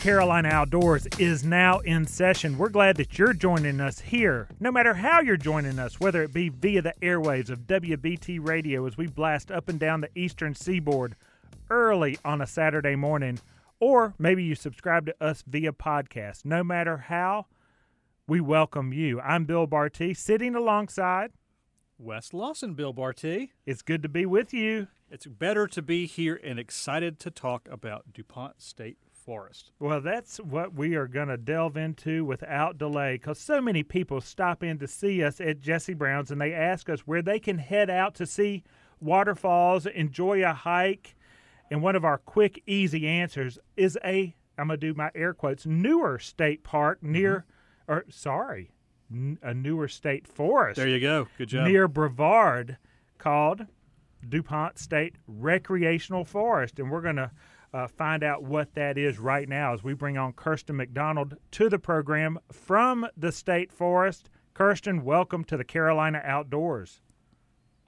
Carolina Outdoors is now in session. We're glad that you're joining us here, no matter how you're joining us, whether it be via the airwaves of WBT Radio as we blast up and down the eastern seaboard early on a Saturday morning, or maybe you subscribe to us via podcast. No matter how, we welcome you. I'm Bill Barty, sitting alongside Wes Lawson, Bill Barty. It's good to be with you. It's better to be here and excited to talk about DuPont State Forest. Well, that's what we are going to delve into without delay because so many people stop in to see us at Jesse Brown's and they ask us where they can head out to see waterfalls, enjoy a hike. And one of our quick, easy answers is a, I'm going to do my air quotes, newer state park near, mm-hmm. or sorry, n- a newer state forest. There you go. Good job. Near Brevard called DuPont State Recreational Forest. And we're going to uh, find out what that is right now as we bring on Kirsten McDonald to the program from the State Forest. Kirsten, welcome to the Carolina Outdoors.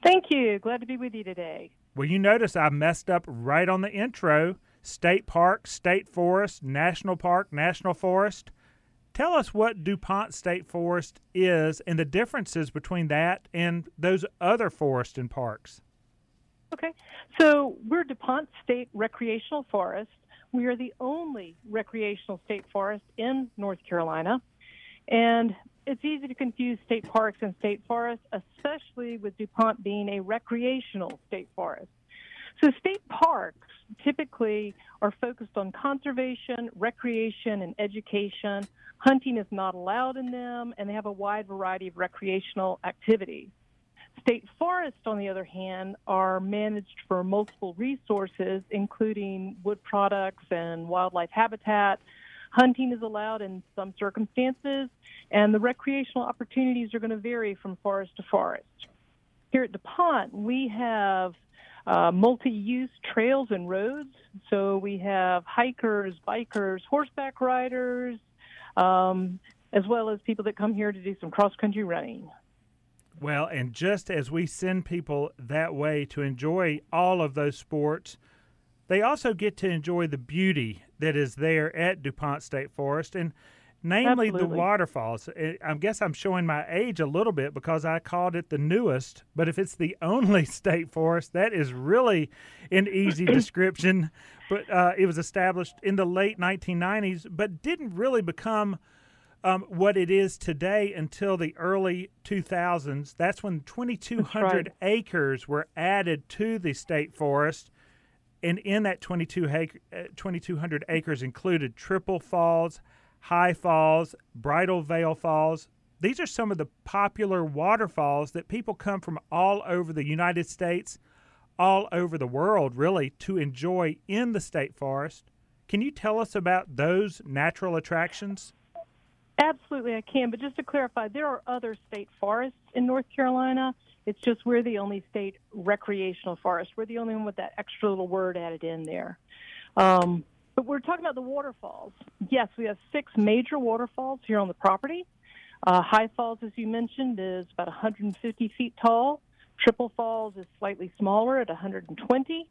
Thank you. Glad to be with you today. Well, you notice I messed up right on the intro. State Park, State Forest, National Park, National Forest. Tell us what DuPont State Forest is and the differences between that and those other forests and parks. Okay. So we're DuPont State Recreational Forest. We are the only recreational state forest in North Carolina. And it's easy to confuse state parks and state forests, especially with DuPont being a recreational state forest. So state parks typically are focused on conservation, recreation, and education. Hunting is not allowed in them, and they have a wide variety of recreational activities. State forests, on the other hand, are managed for multiple resources, including wood products and wildlife habitat. Hunting is allowed in some circumstances, and the recreational opportunities are going to vary from forest to forest. Here at DuPont, we have uh, multi use trails and roads. So we have hikers, bikers, horseback riders, um, as well as people that come here to do some cross country running. Well, and just as we send people that way to enjoy all of those sports, they also get to enjoy the beauty that is there at DuPont State Forest and namely Absolutely. the waterfalls. I guess I'm showing my age a little bit because I called it the newest, but if it's the only state forest, that is really an easy description. But uh, it was established in the late 1990s, but didn't really become – um, what it is today until the early 2000s. That's when 2,200 right. acres were added to the state forest. And in that 22 acre, uh, 2,200 acres included Triple Falls, High Falls, Bridal Veil Falls. These are some of the popular waterfalls that people come from all over the United States, all over the world, really, to enjoy in the state forest. Can you tell us about those natural attractions? Absolutely, I can. But just to clarify, there are other state forests in North Carolina. It's just we're the only state recreational forest. We're the only one with that extra little word added in there. Um, but we're talking about the waterfalls. Yes, we have six major waterfalls here on the property. Uh, High Falls, as you mentioned, is about 150 feet tall. Triple Falls is slightly smaller at 120.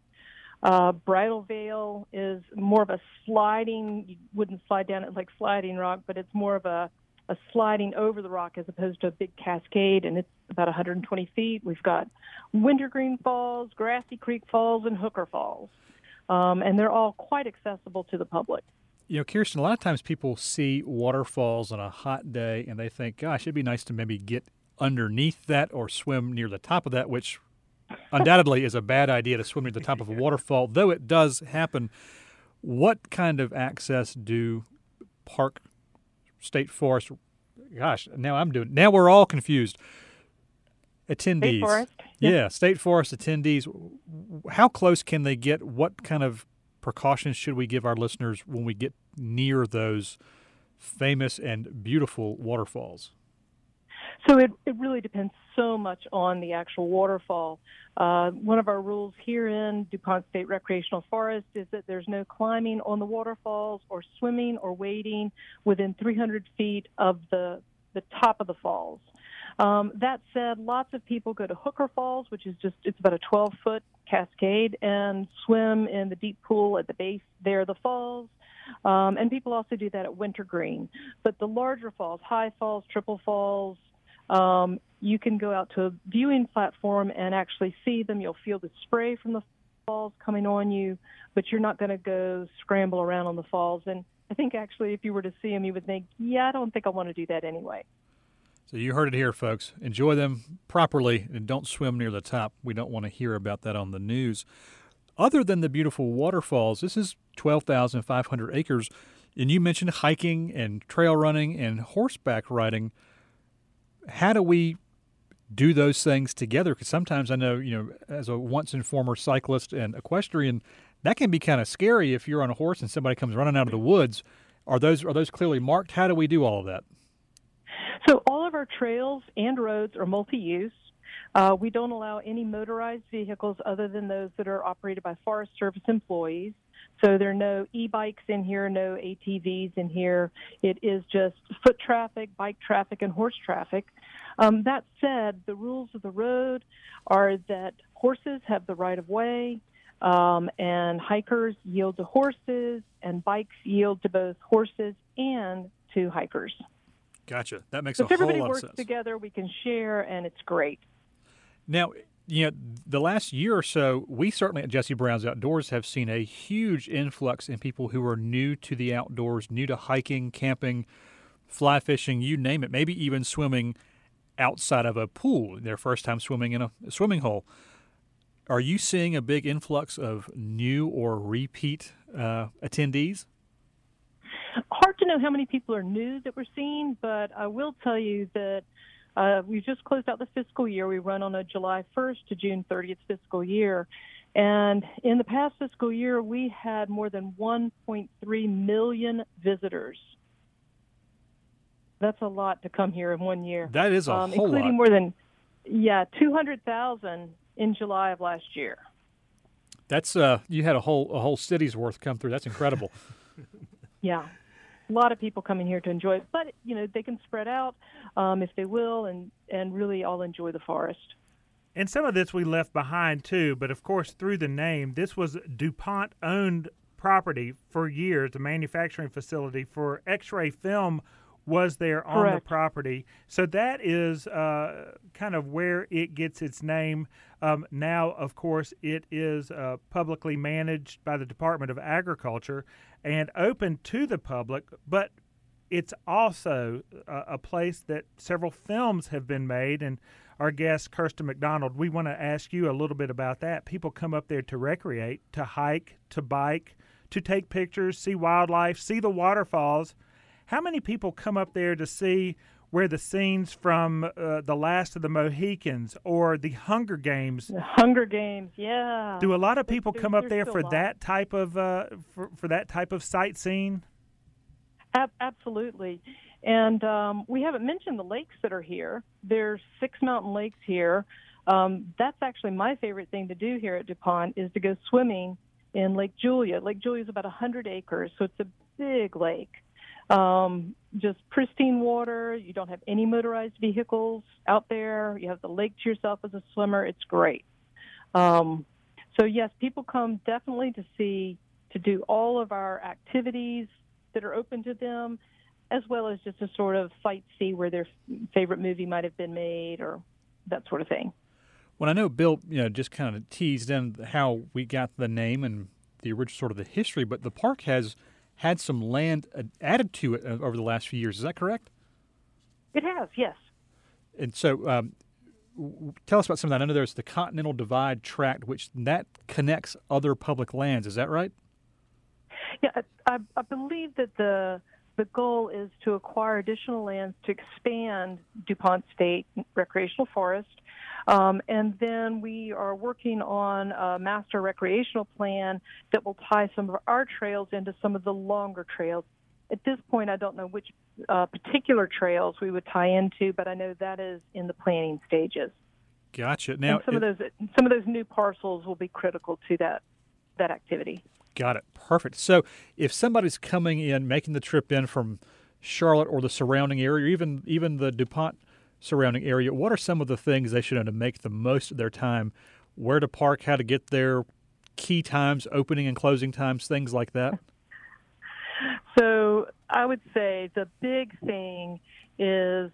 Uh, Bridal Veil is more of a sliding, you wouldn't slide down it like sliding rock, but it's more of a, a sliding over the rock as opposed to a big cascade, and it's about 120 feet. We've got Wintergreen Falls, Grassy Creek Falls, and Hooker Falls. Um, and they're all quite accessible to the public. You know, Kirsten, a lot of times people see waterfalls on a hot day and they think, gosh, it'd be nice to maybe get underneath that or swim near the top of that, which undoubtedly is a bad idea to swim near the top of a waterfall, though it does happen. What kind of access do park, state forest? Gosh, now I'm doing. Now we're all confused. Attendees, state yeah, state forest attendees. How close can they get? What kind of precautions should we give our listeners when we get near those famous and beautiful waterfalls? So it, it really depends so much on the actual waterfall. Uh, one of our rules here in DuPont State Recreational Forest is that there's no climbing on the waterfalls or swimming or wading within 300 feet of the, the top of the falls. Um, that said, lots of people go to Hooker Falls, which is just, it's about a 12 foot cascade, and swim in the deep pool at the base there the falls. Um, and people also do that at Wintergreen. But the larger falls, High Falls, Triple Falls, um, you can go out to a viewing platform and actually see them. You'll feel the spray from the falls coming on you, but you're not going to go scramble around on the falls. And I think actually, if you were to see them, you would think, yeah, I don't think I want to do that anyway. So you heard it here, folks. Enjoy them properly and don't swim near the top. We don't want to hear about that on the news. Other than the beautiful waterfalls, this is 12,500 acres. And you mentioned hiking and trail running and horseback riding. How do we do those things together? Because sometimes I know, you know, as a once and former cyclist and equestrian, that can be kind of scary if you're on a horse and somebody comes running out of the woods. Are those are those clearly marked? How do we do all of that? So all of our trails and roads are multi-use. Uh, we don't allow any motorized vehicles other than those that are operated by Forest Service employees. So there are no e-bikes in here, no ATVs in here. It is just foot traffic, bike traffic, and horse traffic. Um, that said, the rules of the road are that horses have the right of way, um, and hikers yield to horses, and bikes yield to both horses and to hikers. Gotcha. That makes so a whole lot of sense. If everybody works together, we can share, and it's great. Now, you know, the last year or so, we certainly at Jesse Brown's Outdoors have seen a huge influx in people who are new to the outdoors, new to hiking, camping, fly fishing, you name it, maybe even swimming outside of a pool, their first time swimming in a swimming hole. Are you seeing a big influx of new or repeat uh, attendees? Hard to know how many people are new that we're seeing, but I will tell you that uh, we just closed out the fiscal year. We run on a July 1st to June 30th fiscal year. And in the past fiscal year, we had more than 1.3 million visitors. That's a lot to come here in one year. That is a um, whole including lot. more than, yeah, 200,000 in July of last year. That's uh, you had a whole a whole city's worth come through. That's incredible. Yeah, a lot of people coming here to enjoy it, but you know they can spread out um, if they will, and and really all enjoy the forest. And some of this we left behind too, but of course, through the name, this was DuPont owned property for years, a manufacturing facility for X ray film was there on Correct. the property. So that is uh, kind of where it gets its name. Um, now, of course, it is uh, publicly managed by the Department of Agriculture and open to the public, but it's also a, a place that several films have been made. And our guest, Kirsten McDonald, we want to ask you a little bit about that. People come up there to recreate, to hike, to bike, to take pictures, see wildlife, see the waterfalls. How many people come up there to see where the scenes from uh, The Last of the Mohicans or The Hunger Games? The Hunger Games, yeah. Do a lot of people There's- come up there for that type of uh, for, for that type of sightseeing? Ab- absolutely. And um, we haven't mentioned the lakes that are here. There's six mountain lakes here. Um, that's actually my favorite thing to do here at DuPont is to go swimming in Lake Julia. Lake Julia is about 100 acres, so it's a big lake. Um, just pristine water. You don't have any motorized vehicles out there. You have the lake to yourself as a swimmer. It's great. Um, so yes, people come definitely to see to do all of our activities that are open to them, as well as just to sort of sight see where their favorite movie might have been made or that sort of thing. Well, I know Bill, you know, just kind of teased in how we got the name and the original sort of the history, but the park has had some land added to it uh, over the last few years. Is that correct? It has, yes. And so, um, w- tell us about some of that. I know there's the Continental Divide Tract, which that connects other public lands. Is that right? Yeah, I, I, I believe that the the goal is to acquire additional lands to expand DuPont State Recreational Forest. Um, and then we are working on a master recreational plan that will tie some of our trails into some of the longer trails. At this point, I don't know which uh, particular trails we would tie into, but I know that is in the planning stages. Gotcha. Now, and some of those some of those new parcels will be critical to that that activity. Got it. Perfect. So if somebody's coming in, making the trip in from Charlotte or the surrounding area, or even even the DuPont surrounding area, what are some of the things they should know to make the most of their time? Where to park, how to get there, key times, opening and closing times, things like that? So I would say the big thing is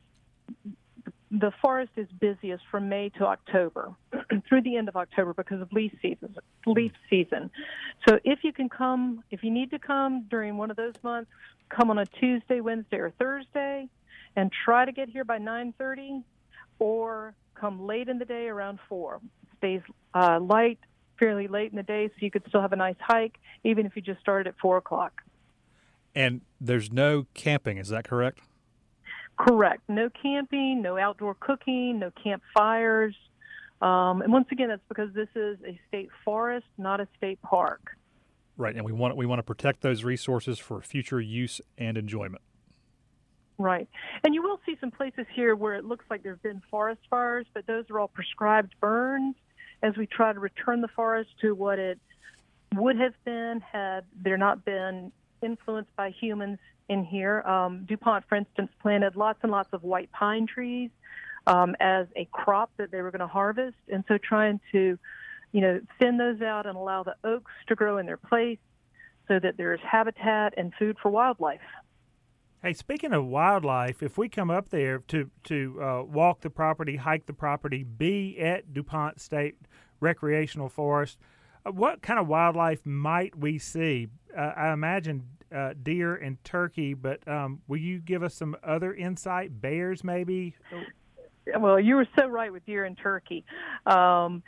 the forest is busiest from May to October, through the end of October because of leaf season. Leaf season. So if you can come, if you need to come during one of those months, come on a Tuesday, Wednesday, or Thursday, and try to get here by 9:30, or come late in the day around four. Stays uh, light fairly late in the day, so you could still have a nice hike, even if you just started at four o'clock. And there's no camping, is that correct? Correct. No camping, no outdoor cooking, no campfires. Um, and once again, that's because this is a state forest, not a state park. Right, and we want we want to protect those resources for future use and enjoyment. Right, and you will see some places here where it looks like there've been forest fires, but those are all prescribed burns. As we try to return the forest to what it would have been had there not been influenced by humans in here. Um, DuPont, for instance, planted lots and lots of white pine trees um, as a crop that they were going to harvest, and so trying to, you know, thin those out and allow the oaks to grow in their place, so that there's habitat and food for wildlife. Hey, speaking of wildlife, if we come up there to to uh, walk the property, hike the property, be at DuPont State Recreational Forest, uh, what kind of wildlife might we see? Uh, I imagine uh, deer and turkey, but um, will you give us some other insight? Bears, maybe? Well, you were so right with deer and turkey. Um,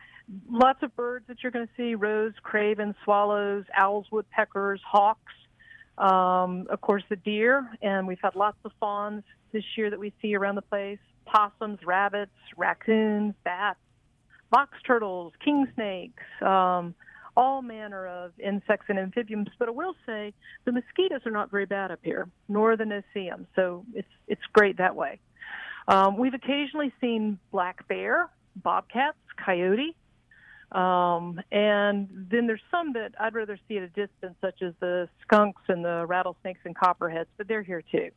lots of birds that you're going to see crows, ravens, swallows, owls, woodpeckers, hawks. Um, of course, the deer, and we've had lots of fawns this year that we see around the place possums, rabbits, raccoons, bats, box turtles, king snakes. Um, all manner of insects and amphibians. But I will say the mosquitoes are not very bad up here, nor the no-see-ums. So it's it's great that way. Um, we've occasionally seen black bear, bobcats, coyote, um, and then there's some that I'd rather see at a distance, such as the skunks and the rattlesnakes and copperheads, but they're here too.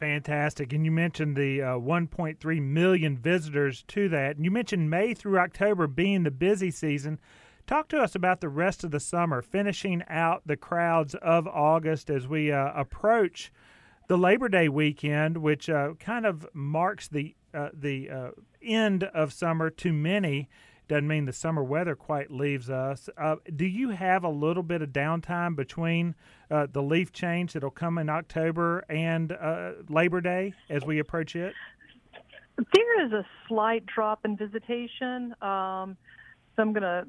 Fantastic. And you mentioned the uh, 1.3 million visitors to that. And you mentioned May through October being the busy season. Talk to us about the rest of the summer, finishing out the crowds of August as we uh, approach the Labor Day weekend, which uh, kind of marks the uh, the uh, end of summer to many. Doesn't mean the summer weather quite leaves us. Uh, do you have a little bit of downtime between uh, the leaf change that'll come in October and Labor Day as we approach it? There is a slight drop in visitation. Um, so I'm going to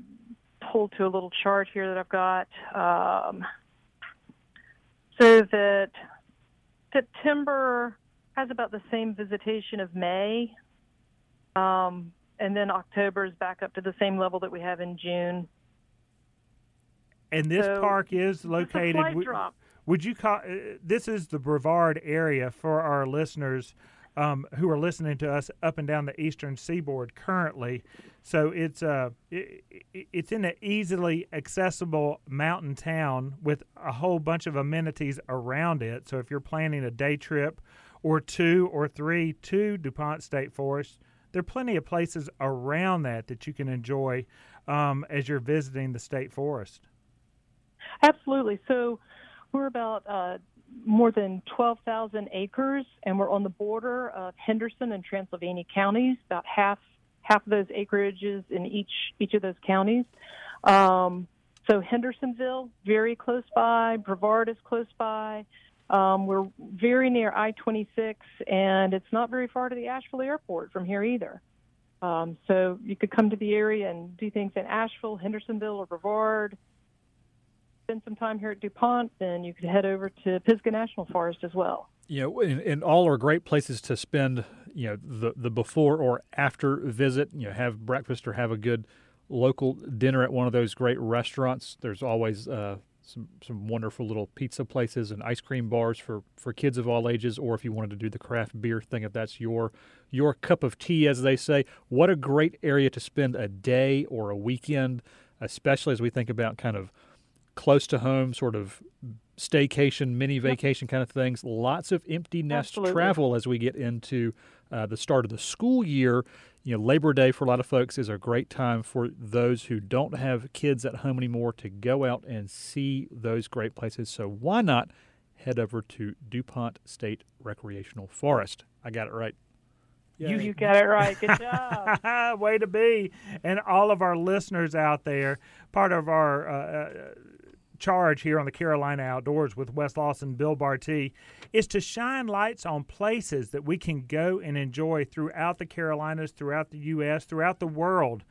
pull to a little chart here that I've got. Um, so that September has about the same visitation of May, um, and then October is back up to the same level that we have in June. And this so park is located. Would, would you call uh, this is the Brevard area for our listeners? Um, who are listening to us up and down the eastern seaboard currently. So it's uh, it, it's in an easily accessible mountain town with a whole bunch of amenities around it. So if you're planning a day trip or two or three to DuPont State Forest, there are plenty of places around that that you can enjoy um, as you're visiting the state forest. Absolutely. So we're about uh, more than 12,000 acres, and we're on the border of Henderson and Transylvania counties. About half half of those acreages in each each of those counties. Um, so Hendersonville, very close by. Brevard is close by. Um, we're very near I-26, and it's not very far to the Asheville airport from here either. Um, so you could come to the area and do things in Asheville, Hendersonville, or Brevard spend some time here at DuPont, then you could head over to Pisgah National Forest as well. You know, and, and all are great places to spend, you know, the, the before or after visit, you know, have breakfast or have a good local dinner at one of those great restaurants. There's always uh, some some wonderful little pizza places and ice cream bars for, for kids of all ages, or if you wanted to do the craft beer thing, if that's your your cup of tea, as they say. What a great area to spend a day or a weekend, especially as we think about kind of close to home, sort of staycation, mini vacation kind of things. Lots of empty nest Absolutely. travel as we get into uh, the start of the school year. You know, Labor Day for a lot of folks is a great time for those who don't have kids at home anymore to go out and see those great places. So why not head over to DuPont State Recreational Forest? I got it right. You, you got it right. Good job. Way to be. And all of our listeners out there, part of our uh, uh, charge here on the Carolina Outdoors with Wes Lawson, Bill Barty, is to shine lights on places that we can go and enjoy throughout the Carolinas, throughout the U.S., throughout the world.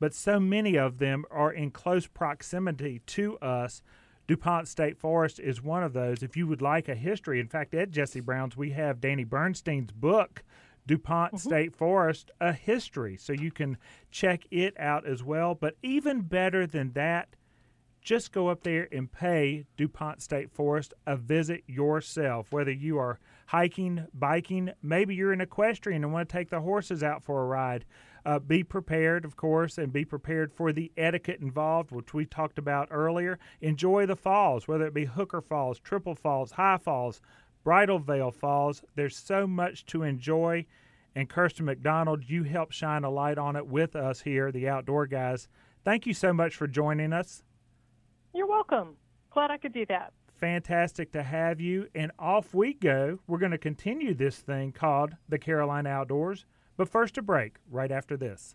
But so many of them are in close proximity to us. DuPont State Forest is one of those. If you would like a history, in fact, at Jesse Brown's, we have Danny Bernstein's book DuPont mm-hmm. State Forest a history. So you can check it out as well. But even better than that, just go up there and pay DuPont State Forest a visit yourself. Whether you are hiking, biking, maybe you're an equestrian and want to take the horses out for a ride. Uh, be prepared, of course, and be prepared for the etiquette involved, which we talked about earlier. Enjoy the falls, whether it be Hooker Falls, Triple Falls, High Falls, Bridal Veil Falls. There's so much to enjoy. And Kirsten McDonald, you help shine a light on it with us here, the Outdoor Guys. Thank you so much for joining us. You're welcome. Glad I could do that. Fantastic to have you. And off we go. We're going to continue this thing called the Carolina Outdoors. But first, a break right after this.